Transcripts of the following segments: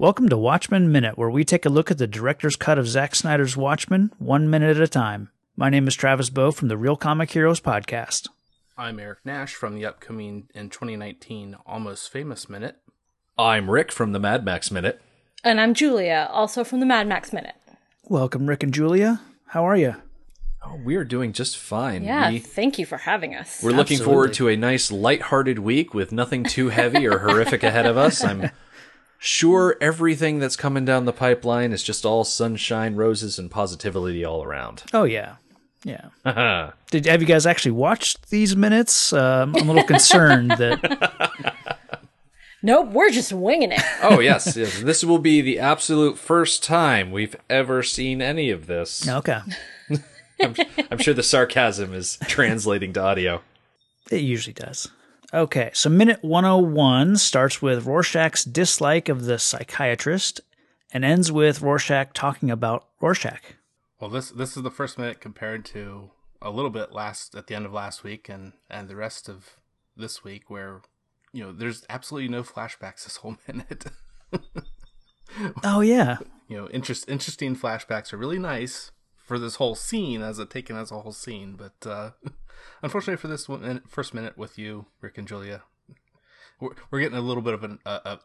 Welcome to Watchmen Minute, where we take a look at the director's cut of Zack Snyder's Watchmen one minute at a time. My name is Travis Bow from the Real Comic Heroes podcast. I'm Eric Nash from the upcoming in 2019 Almost Famous Minute. I'm Rick from the Mad Max Minute. And I'm Julia, also from the Mad Max Minute. Welcome, Rick and Julia. How are you? Oh, we are doing just fine. Yeah, we, thank you for having us. we're looking forward to a nice, light-hearted week with nothing too heavy or horrific ahead of us. I'm sure everything that's coming down the pipeline is just all sunshine, roses, and positivity all around. Oh yeah, yeah. Did have you guys actually watched these minutes? Um, I'm a little concerned that Nope, we're just winging it. oh yes, yes, this will be the absolute first time we've ever seen any of this. okay, I'm, I'm sure the sarcasm is translating to audio. it usually does. Okay, so minute 101 starts with Rorschach's dislike of the psychiatrist and ends with Rorschach talking about Rorschach. Well, this this is the first minute compared to a little bit last at the end of last week and and the rest of this week where you know there's absolutely no flashbacks this whole minute. Oh yeah, you know, interest interesting flashbacks are really nice for this whole scene as a taken as a whole scene, but uh unfortunately for this one, minute- first minute with you, Rick and Julia, we're, we're getting a little bit of an uh, uh,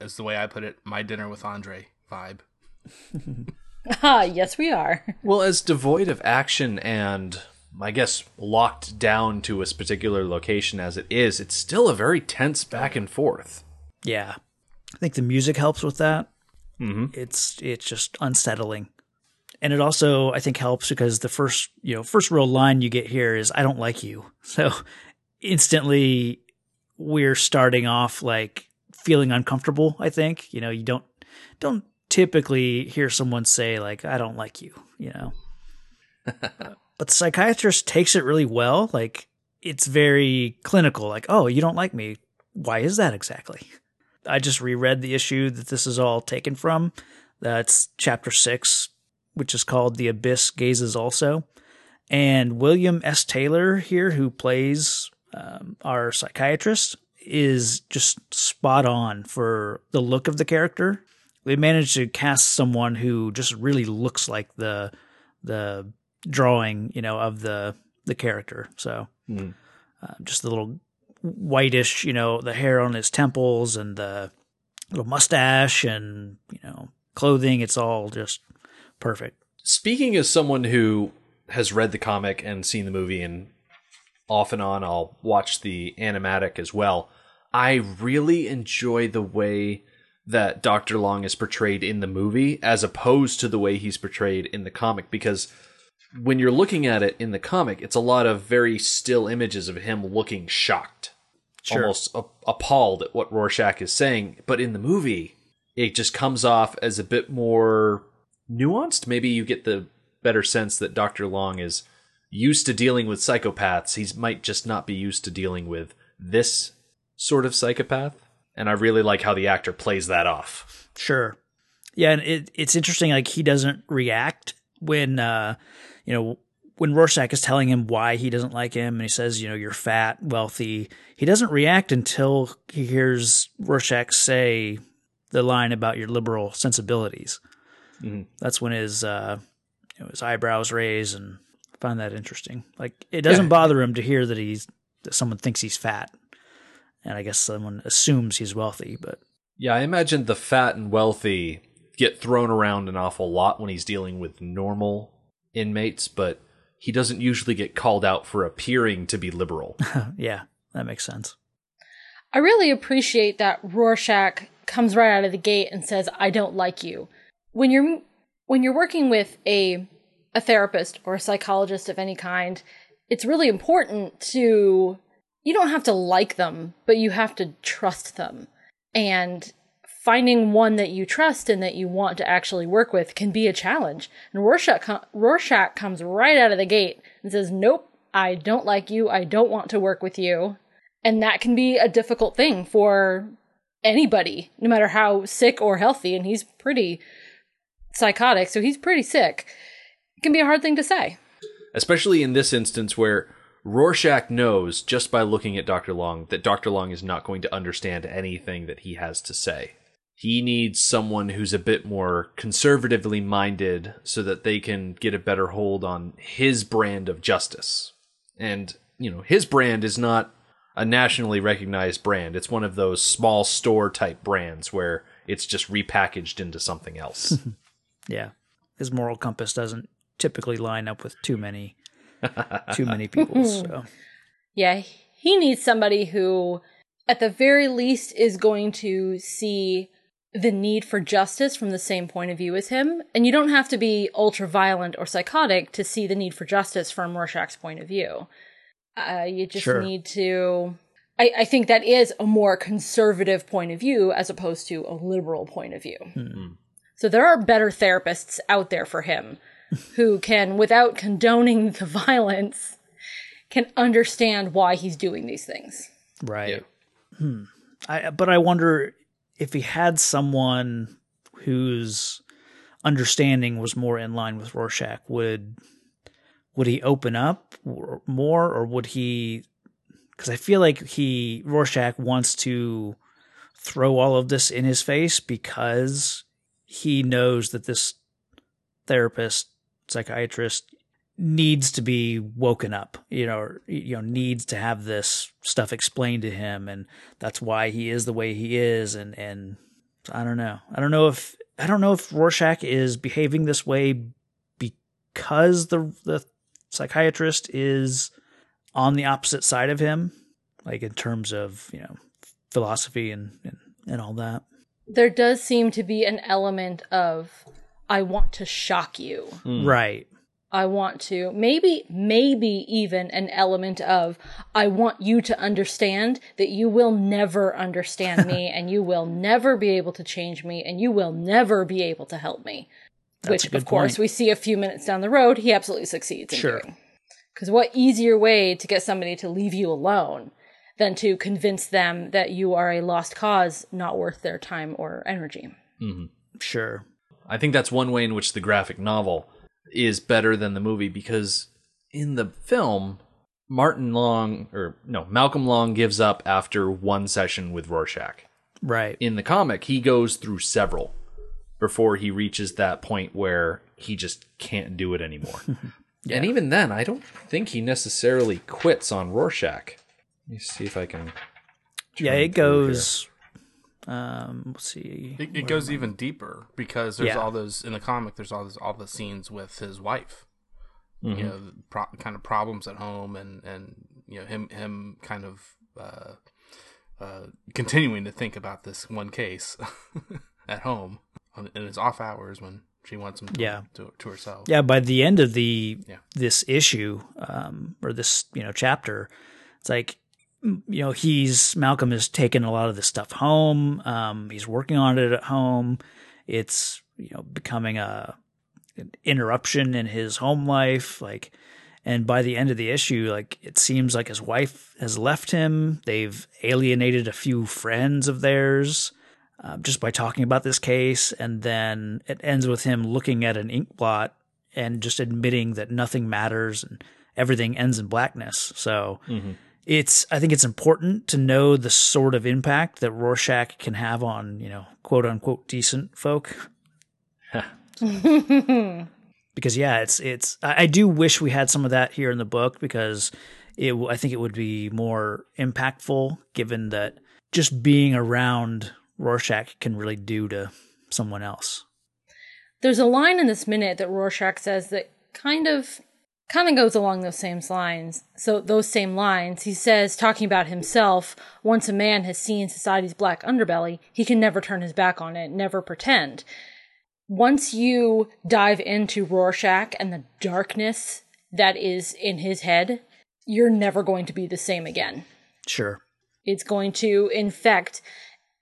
as the way I put it, my dinner with Andre vibe. ah, yes, we are. Well, as devoid of action and I guess locked down to a particular location as it is, it's still a very tense back and forth. yeah. I think the music helps with that. Mm-hmm. It's it's just unsettling, and it also I think helps because the first you know first real line you get here is "I don't like you," so instantly we're starting off like feeling uncomfortable. I think you know you don't don't typically hear someone say like "I don't like you," you know. but the psychiatrist takes it really well. Like it's very clinical. Like, oh, you don't like me. Why is that exactly? I just reread the issue that this is all taken from. That's chapter six, which is called The Abyss Gazes Also. And William S. Taylor here, who plays um, our psychiatrist, is just spot on for the look of the character. They managed to cast someone who just really looks like the the drawing, you know, of the the character. So uh, just the little whitish, you know, the hair on his temples and the little mustache and you know clothing. It's all just perfect. Speaking as someone who has read the comic and seen the movie, and off and on I'll watch the animatic as well, I really enjoy the way that Dr. Long is portrayed in the movie as opposed to the way he's portrayed in the comic because when you're looking at it in the comic, it's a lot of very still images of him looking shocked, Sure. almost a- appalled at what Rorschach is saying. But in the movie, it just comes off as a bit more nuanced. Maybe you get the better sense that Dr. Long is used to dealing with psychopaths. He might just not be used to dealing with this sort of psychopath. And I really like how the actor plays that off. Sure. Yeah, and it it's interesting. Like he doesn't react when uh, you know when Rorschach is telling him why he doesn't like him, and he says, you know, you're fat, wealthy. He doesn't react until he hears Rorschach say the line about your liberal sensibilities. That's when his uh, you know, his eyebrows raise, and I find that interesting. Like it doesn't Yeah. bother him to hear that he's that someone thinks he's fat, and I guess someone assumes he's wealthy, but. Yeah, I imagine the fat and wealthy get thrown around an awful lot when he's dealing with normal inmates, but he doesn't usually get called out for appearing to be liberal. Yeah, that makes sense. I really appreciate that Rorschach comes right out of the gate and says, "I don't like you." When you're when you're working with a a therapist or a psychologist of any kind, it's really important to you don't have to like them, but you have to trust them. And finding one that you trust and that you want to actually work with can be a challenge. And Rorschach, Rorschach comes right out of the gate and says, Nope, I don't like you. I don't want to work with you. And that can be a difficult thing for anybody, no matter how sick or healthy. And he's pretty psychotic, so he's pretty sick. It can be a hard thing to say. Especially in this instance where Rorschach knows just by looking at Dr. Long that Dr. Long is not going to understand anything that he has to say. he needs someone who's a bit more conservatively minded so that they can get a better hold on his brand of justice. And, you know, his brand is not a nationally recognized brand. It's one of those small store type brands where it's just repackaged into something else. yeah. His moral compass doesn't typically line up with too many too many people. So. Yeah, he needs somebody who at the very least is going to see the need for justice from the same point of view as him. And you don't have to be ultra violent or psychotic to see the need for justice from Rorschach's point of view. Uh, you just sure. need to. I, I, think that is a more conservative point of view as opposed to a liberal point of view. Mm-hmm. So there are better therapists out there for him who can, without condoning the violence, can understand why he's doing these things. Right. Yeah. Hmm. I, but I wonder if he had someone whose understanding was more in line with Rorschach, would would he open up more, or would he? Because I feel like he Rorschach wants to throw all of this in his face because he knows that this therapist, psychiatrist needs to be woken up, you know, or, you know, needs to have this stuff explained to him, and that's why he is the way he is. And and I don't know, I don't know if I don't know if Rorschach is behaving this way because the the psychiatrist is on the opposite side of him, like in terms of you know philosophy and and, and all that. There does seem to be an element of I want to shock you, mm. right? I want to. Maybe, maybe even an element of, I want you to understand that you will never understand me and you will never be able to change me and you will never be able to help me. That's Which, of course, point. we see a few minutes down the road, he absolutely succeeds in sure. doing. Because what easier way to get somebody to leave you alone than to convince them that you are a lost cause not worth their time or energy? Mm-hmm. Sure. I think that's one way in which the graphic novel is better than the movie because in the film, Martin Long or no, Malcolm Long gives up after one session with Rorschach. Right. In the comic, he goes through several before he reaches that point where he just can't do it anymore. yeah. And even then, I don't think he necessarily quits on Rorschach. Let me see if I can. Yeah, it goes. Um, let's see. It, it goes even deeper because there's yeah. all those in the comic. There's all those all the scenes with his wife. Mm-hmm. You know, pro- kind of problems at home, and and you know him him kind of uh, uh, continuing to think about this one case at home in his off hours when she wants him to, yeah. to, to herself. Yeah, by the end of the yeah. this issue um, or this you know chapter, it's like you know, he's Malcolm has taken a lot of this stuff home. Um, he's working on it at home. It's you know becoming a an interruption in his home life. Like, and by the end of the issue, like it seems like his wife has left him. They've alienated a few friends of theirs. Uh, just by talking about this case, and then it ends with him looking at an ink blot and just admitting that nothing matters and everything ends in blackness. So, mm-hmm it's I think it's important to know the sort of impact that Rorschach can have on you know quote unquote decent folk. because yeah, it's it's I, do wish we had some of that here in the book because it I think it would be more impactful given that just being around Rorschach can really do to someone else. There's a line in this minute that Rorschach says that kind of kind of goes along those same lines. So those same lines, he says, talking about himself, once a man has seen society's black underbelly, he can never turn his back on it, never pretend. Once you dive into Rorschach and the darkness that is in his head, you're never going to be the same again. Sure. It's going to infect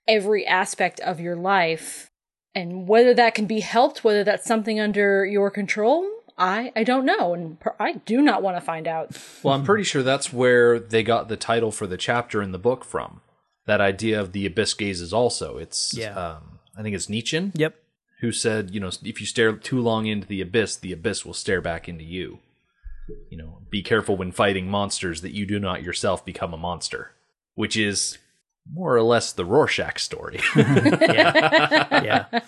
every aspect of your life. And whether that can be helped, whether that's something under your control, I I don't know, and I do not want to find out. Well, I'm pretty sure that's where they got the title for the chapter in the book from. That idea of the abyss gazes also. It's yeah. Um, I think it's Nietzsche. Yep. Who said, you know, if you stare too long into the abyss, the abyss will stare back into you. You know, be careful when fighting monsters that you do not yourself become a monster. Which is more or less the Rorschach story. yeah. yeah.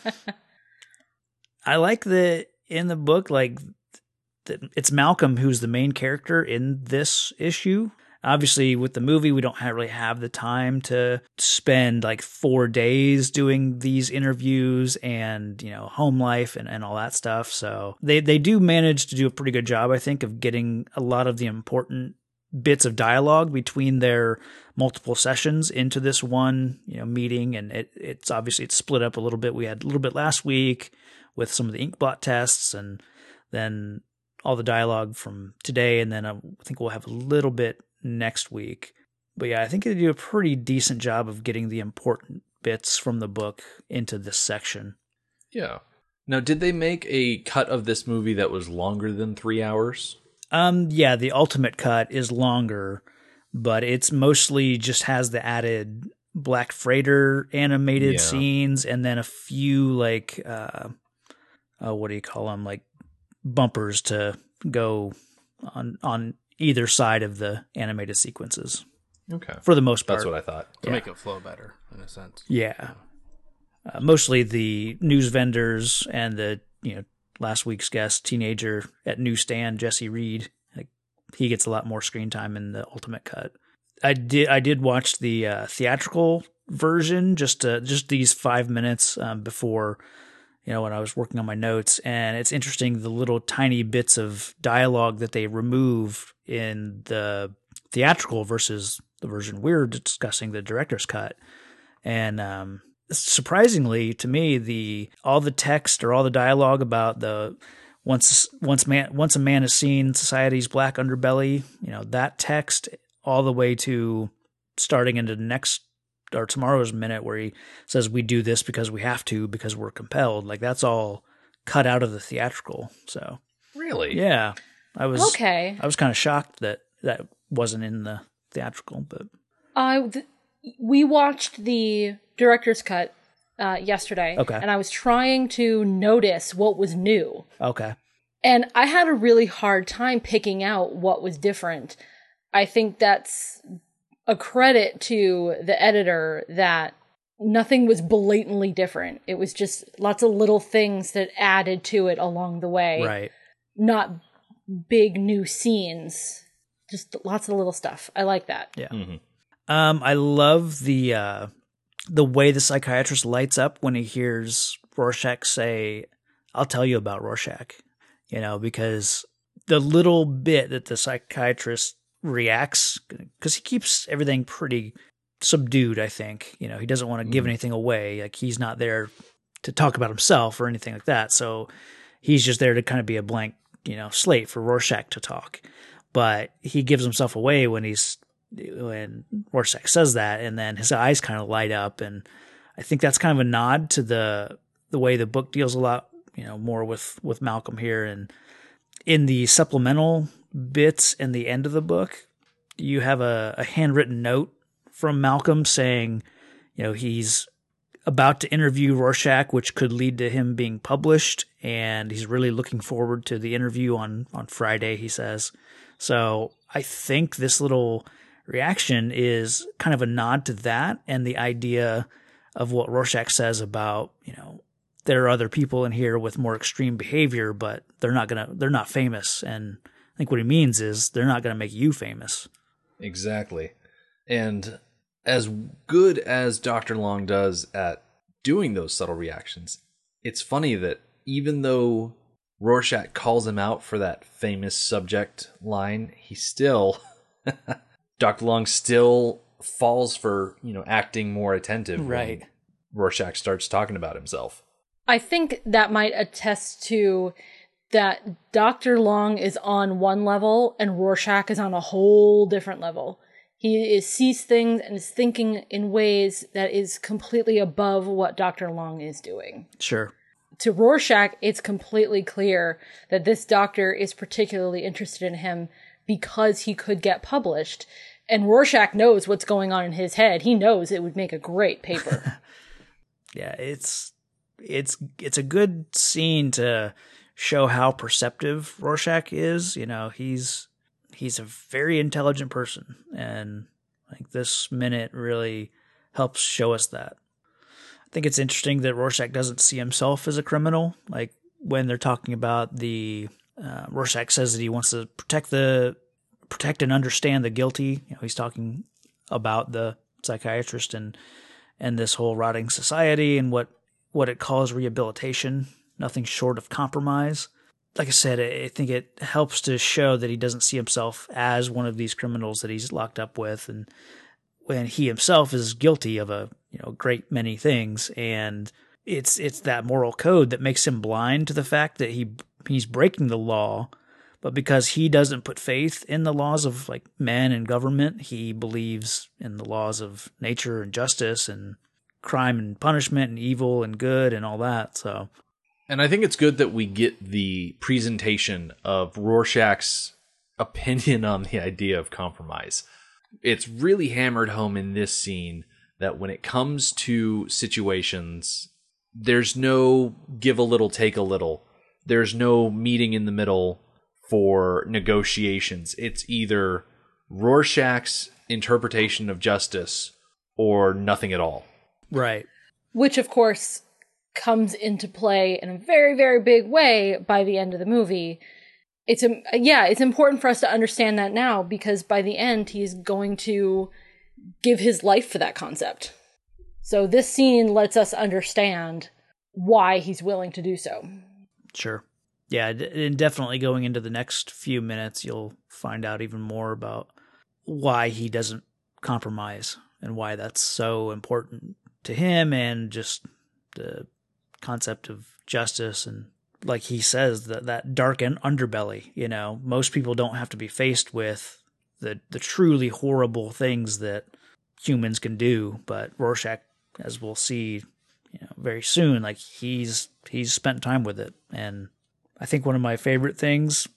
I like that in the book, like it's Malcolm who's the main character in this issue. Obviously, with the movie, we don't have, really have the time to spend like four days doing these interviews and you know home life and, and all that stuff. So they they do manage to do a pretty good job, I think, of getting a lot of the important bits of dialogue between their multiple sessions into this one you know meeting and it, it's obviously it's split up a little bit we had a little bit last week with some of the inkblot tests and then all the dialogue from today, and then I think we'll have a little bit next week. But yeah, I think they do a pretty decent job of getting the important bits from the book into this section. Yeah. Now, did they make a cut of this movie that was longer than three hours? Um, yeah, the ultimate cut is longer, but it's mostly just has the added Black Freighter animated yeah. scenes and then a few like uh, uh, what do you call them? Like bumpers to go on on either side of the animated sequences. Okay. For the most part. That's what I thought. To yeah. make it flow better in a sense. Yeah. Uh, mostly the news vendors and the, you know, last week's guest teenager at newsstand Jesse Reed. Like he gets a lot more screen time in the ultimate cut. I did I did watch the uh, theatrical version just to, just these 5 minutes um, before you know, when I was working on my notes. And it's interesting the little tiny bits of dialogue that they remove in the theatrical versus the version we're discussing, the director's cut. And um, surprisingly to me, the all the text or all the dialogue about the once once man once a man has seen society's black underbelly, you know, that text all the way to starting into the next or tomorrow's minute where he says we do this because we have to because we're compelled. Like that's all cut out of the theatrical. So really, yeah, I was okay. I was kind of shocked that that wasn't in the theatrical, but I uh, th- we watched the director's cut uh, yesterday. Okay, and I was trying to notice what was new. Okay, and I had a really hard time picking out what was different. I think that's a credit to the editor that nothing was blatantly different. It was just lots of little things that added to it along the way. Right. Not big new scenes. Just lots of little stuff. I like that. Yeah. Mm-hmm. Um, I love the uh, the way the psychiatrist lights up when he hears Rorschach say, "I'll tell you about Rorschach," you know, because the little bit that the psychiatrist reacts because he keeps everything pretty subdued. I think you know he doesn't want to give mm. anything away. Like he's not there to talk about himself or anything like that. So he's just there to kind of be a blank, you know, slate for Rorschach to talk. But he gives himself away when he's when Rorschach says that, and then his eyes kind of light up, and I think that's kind of a nod to the the way the book deals a lot, you know, more with with Malcolm here, and in the supplemental bits in the end of the book, you have a, a handwritten note from Malcolm saying, you know, he's about to interview Rorschach, which could lead to him being published, and he's really looking forward to the interview on on Friday. He says, so I think this little reaction is kind of a nod to that and the idea of what Rorschach says about you know there are other people in here with more extreme behavior, but they're not gonna they're not famous and I think what he means is they're not going to make you famous. Exactly. And as good as Dr. Long does at doing those subtle reactions, it's funny that even though Rorschach calls him out for that famous subject line, he still, Dr. Long still falls for, you know, acting more attentive. Right. Rorschach starts talking about himself. I think that might attest to that Dr. Long is on one level and Rorschach is on a whole different level. He is, sees things and is thinking in ways that is completely above what Dr. Long is doing. Sure. To Rorschach, it's completely clear that this doctor is particularly interested in him because he could get published. And Rorschach knows what's going on in his head. He knows it would make a great paper. yeah, it's it's it's a good scene to show how perceptive Rorschach is. You know, he's he's a very intelligent person, and like this minute really helps show us that. I think it's interesting that Rorschach doesn't see himself as a criminal. Like when they're talking about the uh, Rorschach says that he wants to protect the protect and understand the guilty. You know, he's talking about the psychiatrist and and this whole rotting society and what what it calls rehabilitation. Nothing short of compromise. Like I said, I think it helps to show that he doesn't see himself as one of these criminals that he's locked up with, and when he himself is guilty of a you know great many things, and it's it's that moral code that makes him blind to the fact that he he's breaking the law but because he doesn't put faith in the laws of like men and government, he believes in the laws of nature and justice and crime and punishment and evil and good and all that. So, and I think it's good that we get the presentation of Rorschach's opinion on the idea of compromise. It's really hammered home in this scene that when it comes to situations, there's no give a little, take a little. There's no meeting in the middle for negotiations. It's either Rorschach's interpretation of justice or nothing at all. Right. Which, of course, comes into play in a very, very big way by the end of the movie. It's a, yeah, it's important for us to understand that now because by the end he's going to give his life for that concept. So this scene lets us understand why he's willing to do so. Sure yeah, and definitely going into the next few minutes, you'll find out even more about why he doesn't compromise and why that's so important to him and just the concept of justice and like he says that that dark and underbelly you know most people don't have to be faced with the the truly horrible things that humans can do but Rorschach as we'll see you know very soon like he's he's spent time with it and I think one of my favorite things,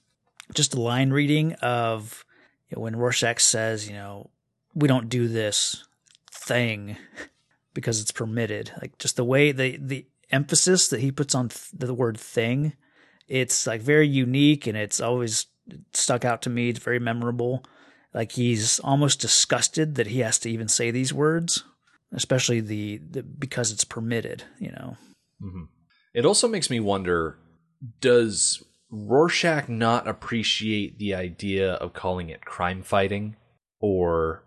just a line reading of you know, when Rorschach says, you know, we don't do this thing because it's permitted. Like just the way the the emphasis that he puts on th- the word thing, it's like very unique and it's always stuck out to me. It's very memorable. Like he's almost disgusted that he has to even say these words, especially the, the because it's permitted. You know. Mm-hmm. It also makes me wonder does Rorschach not appreciate the idea of calling it crime fighting or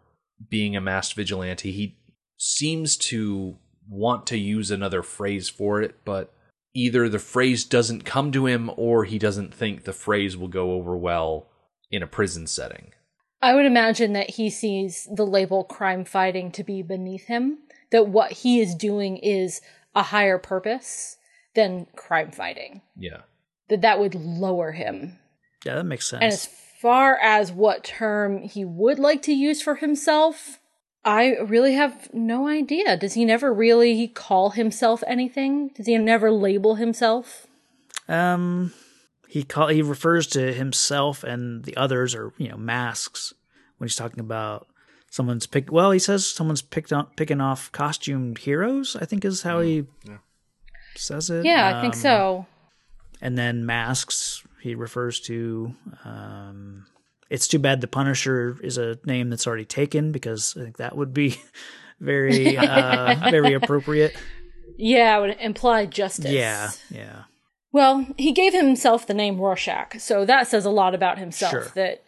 being a masked vigilante? He seems to want to use another phrase for it, but either the phrase doesn't come to him or he doesn't think the phrase will go over well in a prison setting. I would imagine that he sees the label crime fighting to be beneath him, that what he is doing is a higher purpose than crime fighting. Yeah. That that would lower him. Yeah, that makes sense. And as far as what term he would like to use for himself, I really have no idea. Does he never really call himself anything? Does he never label himself? Um he call he refers to himself and the others or you know masks when he's talking about someone's pick. well he says someone's picked on picking off costumed heroes i think is how he yeah says it. Yeah, um, I think um, so. And then masks, he refers to. Um, it's too bad the Punisher is a name that's already taken because I think that would be very, uh, very appropriate. Yeah, it would imply justice. Yeah, yeah. Well, he gave himself the name Rorschach, so that says a lot about himself. Sure. That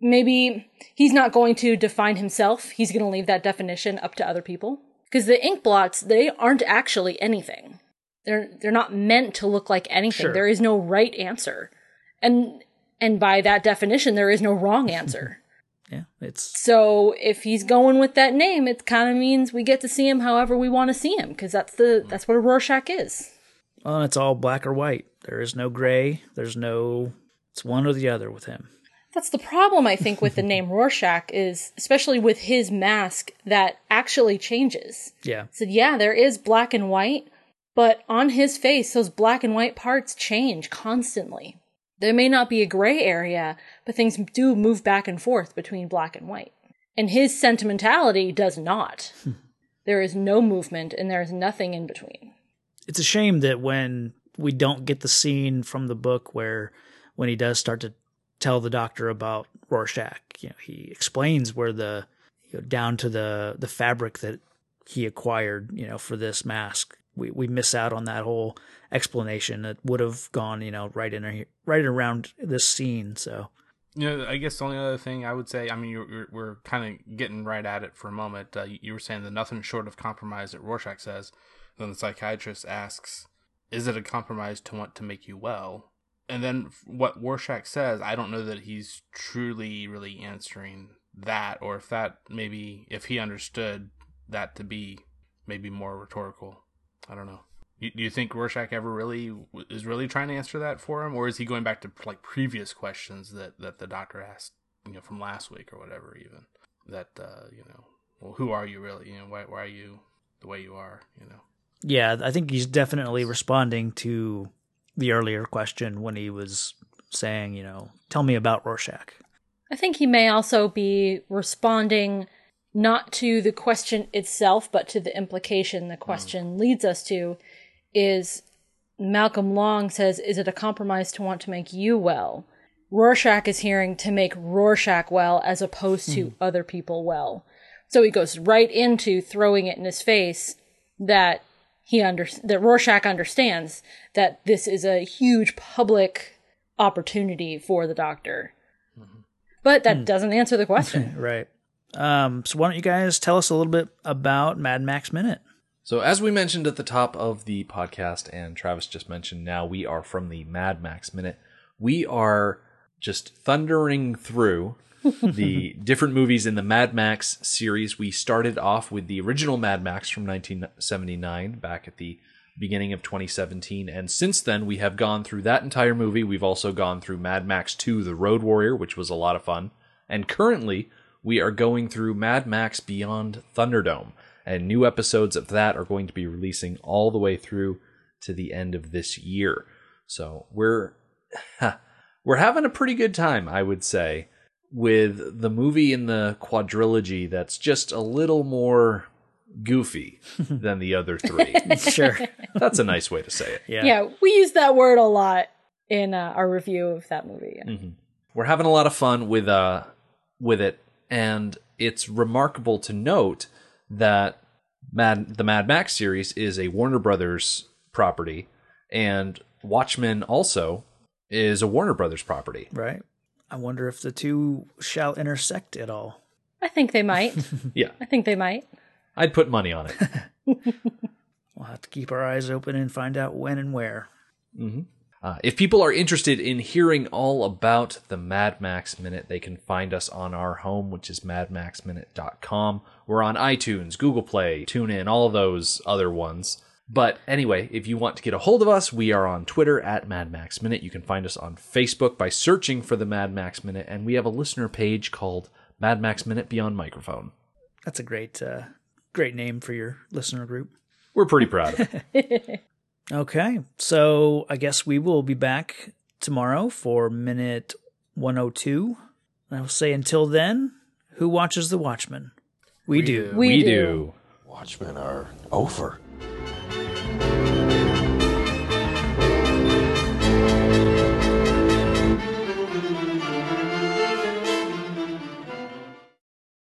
maybe he's not going to define himself. He's going to leave that definition up to other people. Because the ink blots, they aren't actually anything. They're they're not meant to look like anything. Sure. There is no right answer. And and by that definition there is no wrong answer. yeah, it's So if he's going with that name, it kind of means we get to see him however we want to see him because that's the that's what a Rorschach is. Well, it's all black or white. There is no gray. There's no it's one or the other with him. That's the problem I think with the name Rorschach is especially with his mask that actually changes. Yeah. So yeah, there is black and white, but on his face, those black and white parts change constantly. There may not be a gray area, but things do move back and forth between black and white. And his sentimentality does not. Hmm. there is no movement and there is nothing in between. It's a shame that when we don't get the scene from the book where when he does start to tell the doctor about Rorschach, you know, he explains where the you know, down to the the fabric that he acquired, you know, for this mask. We we miss out on that whole explanation that would have gone, you know, right in right around this scene. So you know, I guess the only other thing I would say, I mean, you're, we're kind of getting right at it for a moment. Uh, you were saying that nothing short of compromise that Rorschach says. Then the psychiatrist asks, "Is it a compromise to want to make you well?" And then what Rorschach says, I don't know that he's truly really answering that, or if that maybe if he understood that to be maybe more rhetorical. I don't know. You, do you think Rorschach ever really is really trying to answer that for him, or is he going back to like previous questions that that the doctor asked, you know, from last week or whatever, even that uh, you know, well, who are you really? You know, why why are you the way you are? You know. Yeah, I think he's definitely responding to the earlier question when he was saying, you know, tell me about Rorschach. I think he may also be responding not to the question itself, but to the implication the question mm. leads us to is Malcolm Long says, Is it a compromise to want to make you well? Rorschach is hearing to make Rorschach well as opposed to mm. other people well. So he goes right into throwing it in his face that he under that Rorschach understands that this is a huge public opportunity for the doctor. Mm-hmm. But that mm. doesn't answer the question. right. Um, so why don't you guys tell us a little bit about Mad Max Minute? So, as we mentioned at the top of the podcast, and Travis just mentioned now, we are from the Mad Max Minute. We are just thundering through the different movies in the Mad Max series. We started off with the original Mad Max from 1979 back at the beginning of 2017. And since then, we have gone through that entire movie. We've also gone through Mad Max 2 The Road Warrior, which was a lot of fun. And currently, we are going through Mad Max Beyond Thunderdome and new episodes of that are going to be releasing all the way through to the end of this year. So we're we're having a pretty good time, I would say, with the movie in the quadrilogy that's just a little more goofy than the other three. sure. That's a nice way to say it. Yeah. Yeah, we use that word a lot in uh, our review of that movie. Mm-hmm. We're having a lot of fun with uh with it and it's remarkable to note that Mad the Mad Max series is a Warner Brothers property, and Watchmen also is a Warner Brothers property. Right. I wonder if the two shall intersect at all. I think they might. yeah. I think they might. I'd put money on it. we'll have to keep our eyes open and find out when and where. Mm-hmm. Uh, if people are interested in hearing all about the Mad Max Minute, they can find us on our home, which is madmaxminute.com. We're on iTunes, Google Play, TuneIn, all of those other ones. But anyway, if you want to get a hold of us, we are on Twitter at Mad Max Minute. You can find us on Facebook by searching for the Mad Max Minute, and we have a listener page called Mad Max Minute Beyond Microphone. That's a great, uh, great name for your listener group. We're pretty proud of it. Okay. So I guess we will be back tomorrow for minute 102. I will say until then, who watches The Watchmen? We, we do. We, we do. do. Watchmen are over.